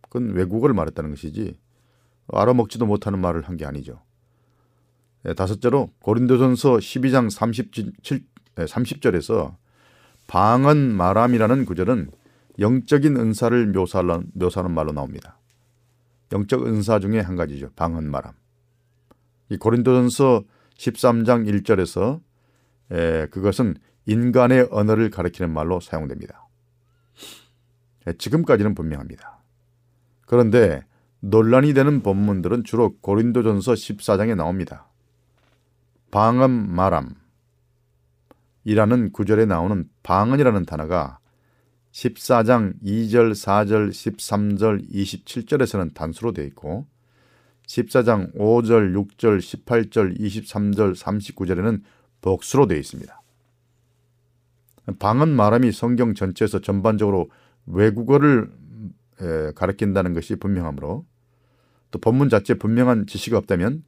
그건 외국어를 말했다는 것이지 알아먹지도 못하는 말을 한 게 아니죠. 다섯째로 고린도전서 12장 37, 30절에서 방언 말함이라는 구절은 영적인 은사를 묘사하는, 말로 나옵니다. 영적 은사 중에 한 가지죠. 방언 말함. 이 고린도전서 13장 1절에서 에, 그것은 인간의 언어를 가리키는 말로 사용됩니다. 에, 지금까지는 분명합니다. 그런데 논란이 되는 본문들은 주로 고린도전서 14장에 나옵니다. 방언 말함 이라는 구절에 나오는 방언이라는 단어가 14장 2절, 4절, 13절, 27절에서는 단수로 되어 있고 14장 5절, 6절, 18절, 23절, 39절에는 복수로 되어 있습니다. 방언 말함이 성경 전체에서 전반적으로 외국어를 가르친다는 것이 분명하므로 또 본문 자체에 분명한 지시가 없다면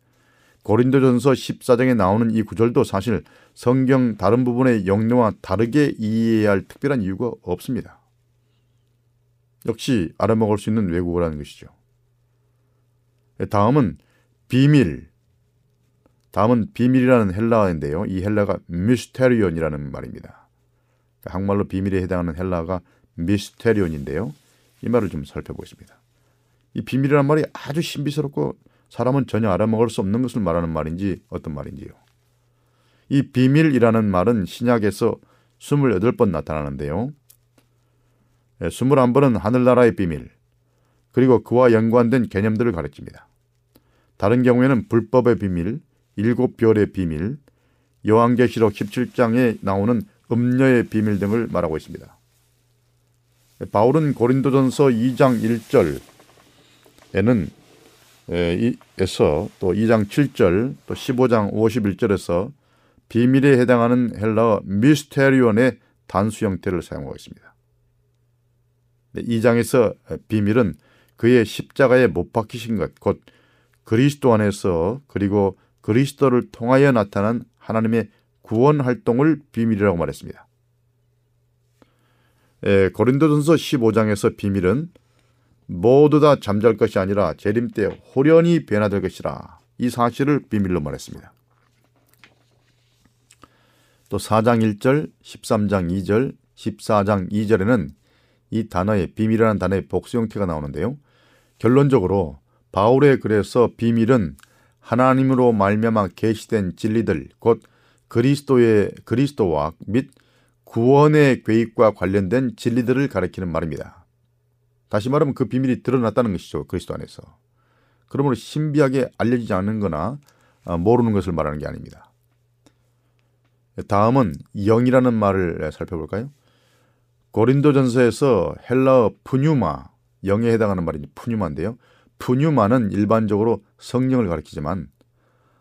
고린도전서 14장에 나오는 이 구절도 사실 성경 다른 부분의 영역과 다르게 이해해야 할 특별한 이유가 없습니다. 역시 알아먹을 수 있는 외국어라는 것이죠. 다음은 비밀. 다음은 비밀이라는 헬라어인데요. 이 헬라가 미스테리온이라는 말입니다. 한말로 비밀에 해당하는 헬라가 미스테리온인데요. 이 말을 좀 살펴보겠습니다. 이 비밀이라는 말이 아주 신비스럽고 사람은 전혀 알아먹을 수 없는 것을 말하는 말인지 어떤 말인지요. 이 비밀이라는 말은 신약에서 28번 나타나는데요. 21번은 하늘나라의 비밀, 그리고 그와 연관된 개념들을 가르칩니다. 다른 경우에는 불법의 비밀, 일곱 별의 비밀, 여왕계시록 17장에 나오는 음녀의 비밀 등을 말하고 있습니다. 바울은 고린도전서 2장 1절에는 에서 또 2장 7절 또 15장 51절에서 비밀에 해당하는 헬라어 미스테리온의 단수 형태를 사용하고 있습니다. 2장에서 비밀은 그의 십자가에 못 박히신 것, 곧 그리스도 안에서 그리고 그리스도를 통하여 나타난 하나님의 구원 활동을 비밀이라고 말했습니다. 에, 고린도전서 15장에서 비밀은 모두 다 잠잘 것이 아니라 재림 때 호련히 변화될 것이라 이 사실을 비밀로 말했습니다. 또 4장 1절, 13장 2절, 14장 2절에는 이 단어의 비밀이라는 단어의 복수 형태가 나오는데요. 결론적으로 바울의 글에서 비밀은 하나님으로 말미암아 계시된 진리들 곧 그리스도의 그리스도와 및 구원의 계획과 관련된 진리들을 가리키는 말입니다. 다시 말하면 그 비밀이 드러났다는 것이죠. 그리스도 안에서. 그러므로 신비하게 알려지지 않는 거나 어, 모르는 것을 말하는 게 아닙니다. 다음은 영이라는 말을 살펴볼까요? 고린도전서에서 헬라어 푸뉴마, 영에 해당하는 말이 푸뉴마인데요. 푸뉴마는 일반적으로 성령을 가리키지만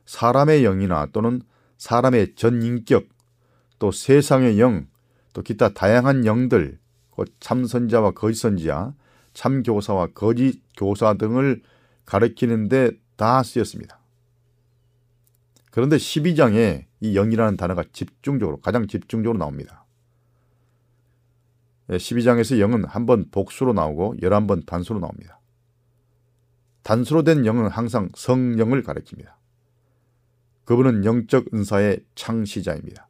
사람의 영이나 또는 사람의 전인격, 또 세상의 영, 또 기타 다양한 영들, 곧 참선자와 거짓선지자, 참교사와 거짓 교사 등을 가리키는데 다 쓰였습니다. 그런데 12장에 이 영이라는 단어가 집중적으로 가장 집중적으로 나옵니다. 12장에서 영은 한 번 복수로 나오고 11번 단수로 나옵니다. 단수로 된 영은 항상 성령을 가리킵니다. 그분은 영적 은사의 창시자입니다.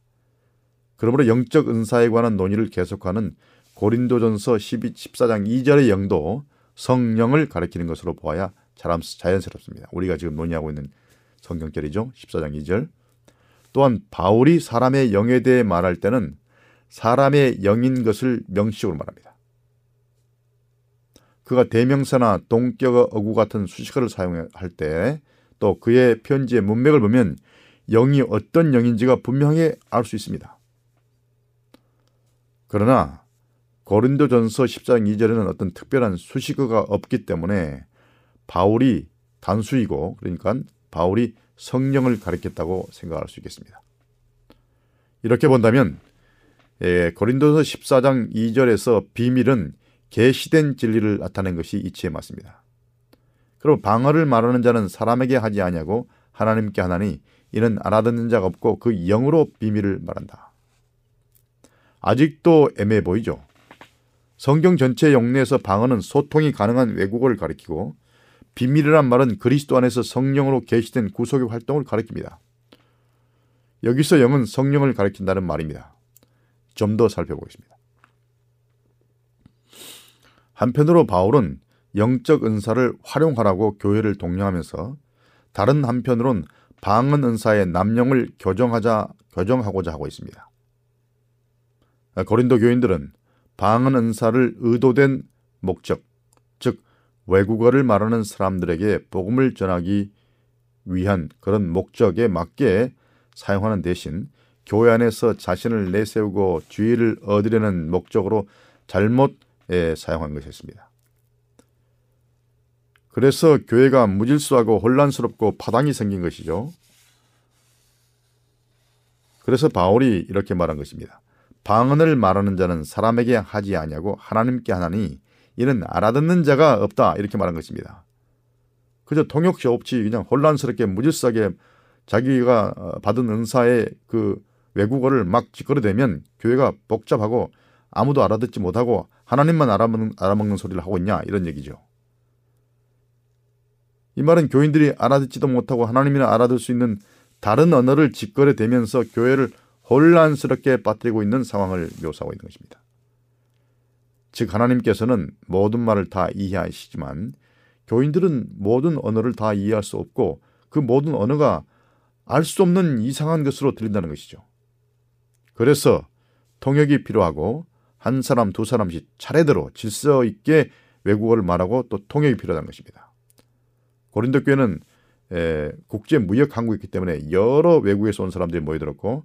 그러므로 영적 은사에 관한 논의를 계속하는 고린도전서 12, 14장 2절의 영도 성령을 가리키는 것으로 보아야 자연스럽습니다. 우리가 지금 논의하고 있는 성경절이죠. 14장 2절. 또한 바울이 사람의 영에 대해 말할 때는 사람의 영인 것을 명시적으로 말합니다. 그가 대명사나 동격어 어구 같은 수식어를 사용할 때 또 그의 편지의 문맥을 보면 영이 어떤 영인지가 분명하게 알수 있습니다. 그러나 고린도전서 14장 2절에는 어떤 특별한 수식어가 없기 때문에 바울이 단수이고 그러니까 바울이 성령을 가리켰다고 생각할 수 있겠습니다. 이렇게 본다면 예, 고린도서 14장 2절에서 비밀은 계시된 진리를 나타낸 것이 이치에 맞습니다. 그리고 방언을 말하는 자는 사람에게 하지 아니하고 하나님께 하나니 이는 알아듣는 자가 없고 그 영으로 비밀을 말한다. 아직도 애매해 보이죠. 성경 전체 영내에서 방언은 소통이 가능한 외국어를 가리키고 비밀이란 말은 그리스도 안에서 성령으로 계시된 구속의 활동을 가리킵니다. 여기서 영은 성령을 가리킨다는 말입니다. 좀 더 살펴보겠습니다. 한편으로 바울은 영적 은사를 활용하라고 교회를 독려하면서 다른 한편으론 방언 은사의 남용을 교정하자 교정하고자 하고 있습니다. 고린도 교인들은 방언 은사를 의도된 목적, 즉 외국어를 말하는 사람들에게 복음을 전하기 위한 그런 목적에 맞게 사용하는 대신 교회 안에서 자신을 내세우고 주의를 얻으려는 목적으로 잘못 사용한 것이었습니다. 그래서 교회가 무질서하고 혼란스럽고 파당이 생긴 것이죠. 그래서 바울이 이렇게 말한 것입니다. 방언을 말하는 자는 사람에게 하지 아니하고 하나님께 하나니 이는 알아듣는 자가 없다 이렇게 말한 것입니다. 그저 통역시 없이 그냥 혼란스럽게 무질서하게 자기가 어, 받은 은사의 그 외국어를 막 짓거려대면 교회가 복잡하고 아무도 알아듣지 못하고 하나님만 알아먹는, 알아먹는 소리를 하고 있냐 이런 얘기죠. 이 말은 교인들이 알아듣지도 못하고 하나님이나 알아들 수 있는 다른 언어를 짓거려대면서 교회를 혼란스럽게 빠뜨리고 있는 상황을 묘사하고 있는 것입니다. 즉 하나님께서는 모든 말을 다 이해하시지만 교인들은 모든 언어를 다 이해할 수 없고 그 모든 언어가 알 수 없는 이상한 것으로 들린다는 것이죠. 그래서 통역이 필요하고 한 사람 두 사람씩 차례대로 질서 있게 외국어를 말하고 또 통역이 필요하다는 것입니다. 고린도 교회는 국제 무역 항구였기 때문에 여러 외국에서 온 사람들이 모여들었고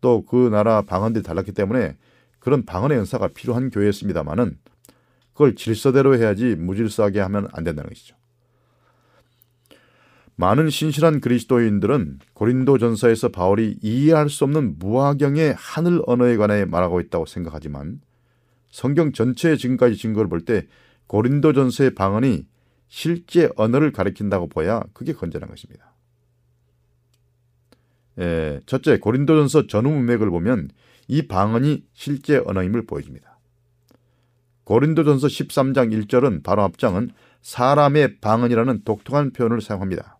또 그 나라 방언들이 달랐기 때문에 그런 방언의 은사가 필요한 교회였습니다마는 그걸 질서대로 해야지 무질서하게 하면 안 된다는 것이죠. 많은 신실한 그리스도인들은 고린도 전서에서 바울이 이해할 수 없는 무화경의 하늘 언어에 관해 말하고 있다고 생각하지만 성경 전체의 지금까지 증거를 볼 때 고린도 전서의 방언이 실제 언어를 가리킨다고 보야 그게 건전한 것입니다. 에, 첫째, 고린도전서 전후 문맥을 보면 이 방언이 실제 언어임을 보여줍니다. 고린도전서 13장 1절은 바로 앞장은 사람의 방언이라는 독특한 표현을 사용합니다.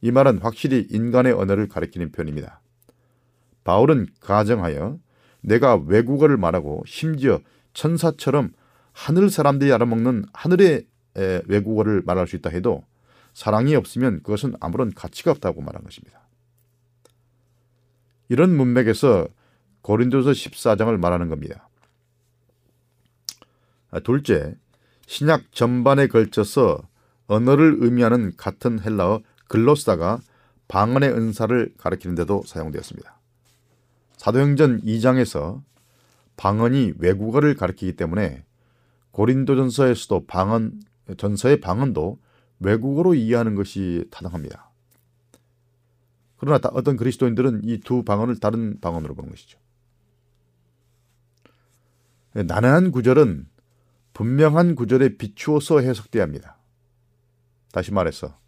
이 말은 확실히 인간의 언어를 가리키는 표현입니다. 바울은 가정하여 내가 외국어를 말하고 심지어 천사처럼 하늘 사람들이 알아먹는 하늘의 외국어를 말할 수 있다 해도 사랑이 없으면 그것은 아무런 가치가 없다고 말한 것입니다. 이런 문맥에서 고린도서 14장을 말하는 겁니다. 아, 둘째, 신약 전반에 걸쳐서 언어를 의미하는 같은 헬라어 글로스다가 방언의 은사를 가리키는 데도 사용되었습니다. 사도행전 2장에서 방언이 외국어를 가리키기 때문에 고린도전서에서도 방언 전서의 방언도 외국어로 이해하는 것이 타당합니다. 그러나 어떤 그리스도인들은 이 두 방언을 다른 방언으로 보는 것이죠. 난해한 구절은 분명한 구절에 비추어서 해석돼야 합니다. 다시 말해서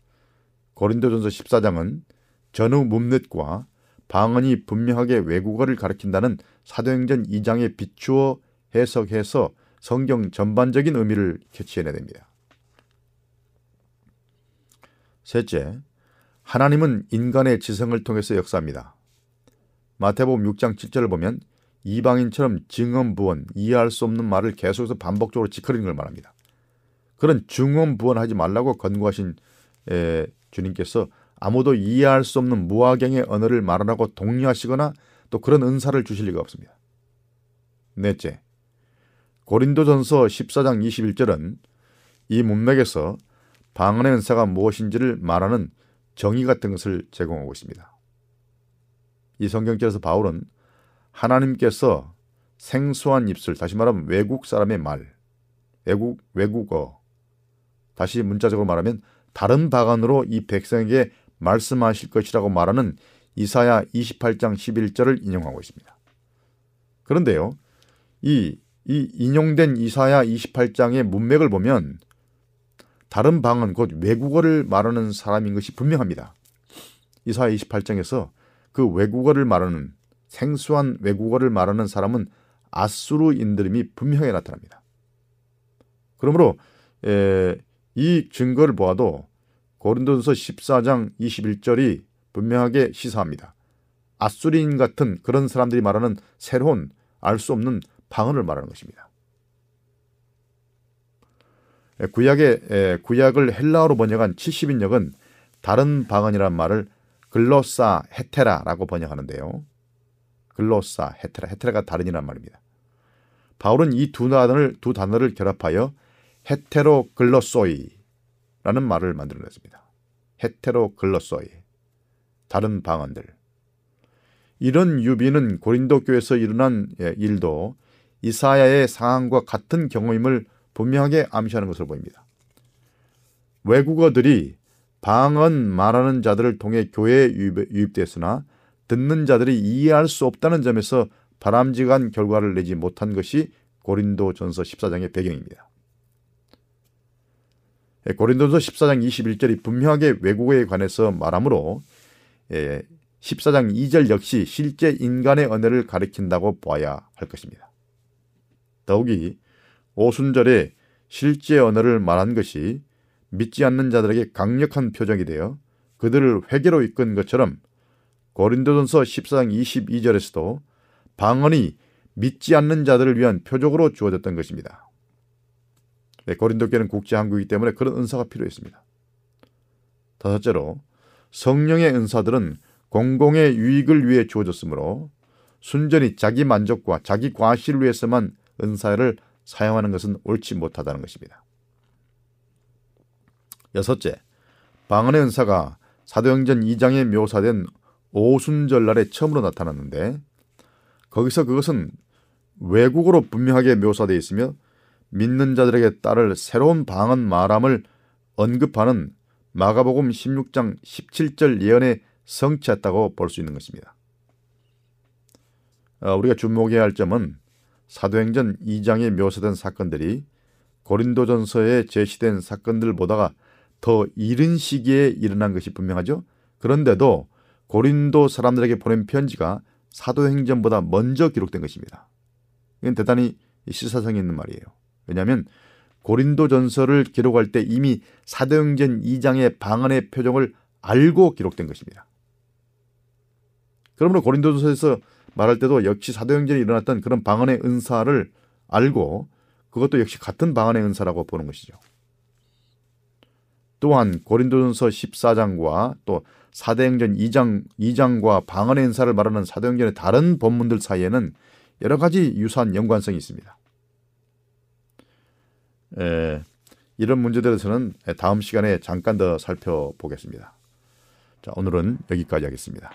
고린도전서 14장은 전후 문넷과 방언이 분명하게 외국어를 가리킨다는 사도행전 2장에 비추어 해석해서 성경 전반적인 의미를 캐치해내야 됩니다. 셋째, 하나님은 인간의 지성을 통해서 역사합니다. 마태복음 6장 7절을 보면 이방인처럼 증언부언, 이해할 수 없는 말을 계속해서 반복적으로 지켜리는 걸 말합니다. 그런 증언부언하지 말라고 권고하신 에, 주님께서 아무도 이해할 수 없는 무화경의 언어를 말하라고 독려하시거나 또 그런 은사를 주실 리가 없습니다. 넷째, 고린도전서 14장 21절은 이 문맥에서 방언의 은사가 무엇인지를 말하는 정의 같은 것을 제공하고 있습니다. 이 성경절에서 바울은 하나님께서 생소한 입술, 다시 말하면 외국 사람의 말, 외국, 외국어, 다시 문자적으로 말하면 다른 방언으로 이 백성에게 말씀하실 것이라고 말하는 이사야 28장 11절을 인용하고 있습니다. 그런데요, 이, 이 인용된 이사야 28장의 문맥을 보면 다른 방언, 곧 외국어를 말하는 사람인 것이 분명합니다. 이사야 28장에서 그 외국어를 말하는 생소한 외국어를 말하는 사람은 아수르인들임이 분명하게 나타납니다. 그러므로 에, 이 증거를 보아도 고린도서 14장 21절이 분명하게 시사합니다. 아수리인 같은 그런 사람들이 말하는 새로운 알 수 없는 방언을 말하는 것입니다. 구약의 구약을 헬라어로 번역한 70인역은 다른 방언이란 말을 글로사 헤테라라고 번역하는데요. 글로사 헤테라 헤테라가 다른이란 말입니다. 바울은 이 두 단어를 두 단어를 결합하여 헤테로 글로소이라는 말을 만들어냈습니다. 헤테로 글로소이 다른 방언들 이런 유비는 고린도 교회에서 일어난 예, 일도 이사야의 상황과 같은 경험임을 분명하게 암시하는 것으로 보입니다. 외국어들이 방언 말하는 자들을 통해 교회에 유입됐으나 듣는 자들이 이해할 수 없다는 점에서 바람직한 결과를 내지 못한 것이 고린도전서 14장의 배경입니다. 예, 고린도전서 14장 21절이 분명하게 외국어에 관해서 말하므로 14장 2절 역시 실제 인간의 언어를 가리킨다고 보아야 할 것입니다. 더욱이 오순절에 실제 언어를 말한 것이 믿지 않는 자들에게 강력한 표적이 되어 그들을 회개로 이끈 것처럼 고린도전서 14장 22절에서도 방언이 믿지 않는 자들을 위한 표적으로 주어졌던 것입니다. 네, 고린도 교는 국제 항구이기 때문에 그런 은사가 필요했습니다. 다섯째로 성령의 은사들은 공공의 유익을 위해 주어졌으므로 순전히 자기 만족과 자기 과실을 위해서만 은사를 사용하는 것은 옳지 못하다는 것입니다. 여섯째, 방언의 은사가 사도행전 2장에 묘사된 오순절날에 처음으로 나타났는데 거기서 그것은 외국어로 분명하게 묘사되어 있으며 믿는 자들에게 따를 새로운 방언 말함을 언급하는 마가복음 16장 17절 예언에 성취했다고 볼 수 있는 것입니다. 어, 우리가 주목해야 할 점은 사도행전 2장에 묘사된 사건들이 고린도전서에 제시된 사건들보다가 더 이른 시기에 일어난 것이 분명하죠. 그런데도 고린도 사람들에게 보낸 편지가 사도행전보다 먼저 기록된 것입니다. 이건 대단히 시사성이 있는 말이에요. 왜냐하면 고린도 전서를 기록할 때 이미 사도행전 2장의 방언의 표정을 알고 기록된 것입니다. 그러므로 고린도전서에서 말할 때도 역시 사도행전에 일어났던 그런 방언의 은사를 알고 그것도 역시 같은 방언의 은사라고 보는 것이죠. 또한 고린도전서 14장과 또 사도행전 2장 2장과 방언의 은사를 말하는 사도행전의 다른 본문들 사이에는 여러 가지 유사한 연관성이 있습니다. 에, 이런 문제들에서는 다음 시간에 잠깐 더 살펴보겠습니다. 자, 오늘은 여기까지 하겠습니다.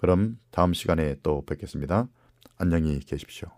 그럼 다음 시간에 또 뵙겠습니다. 안녕히 계십시오.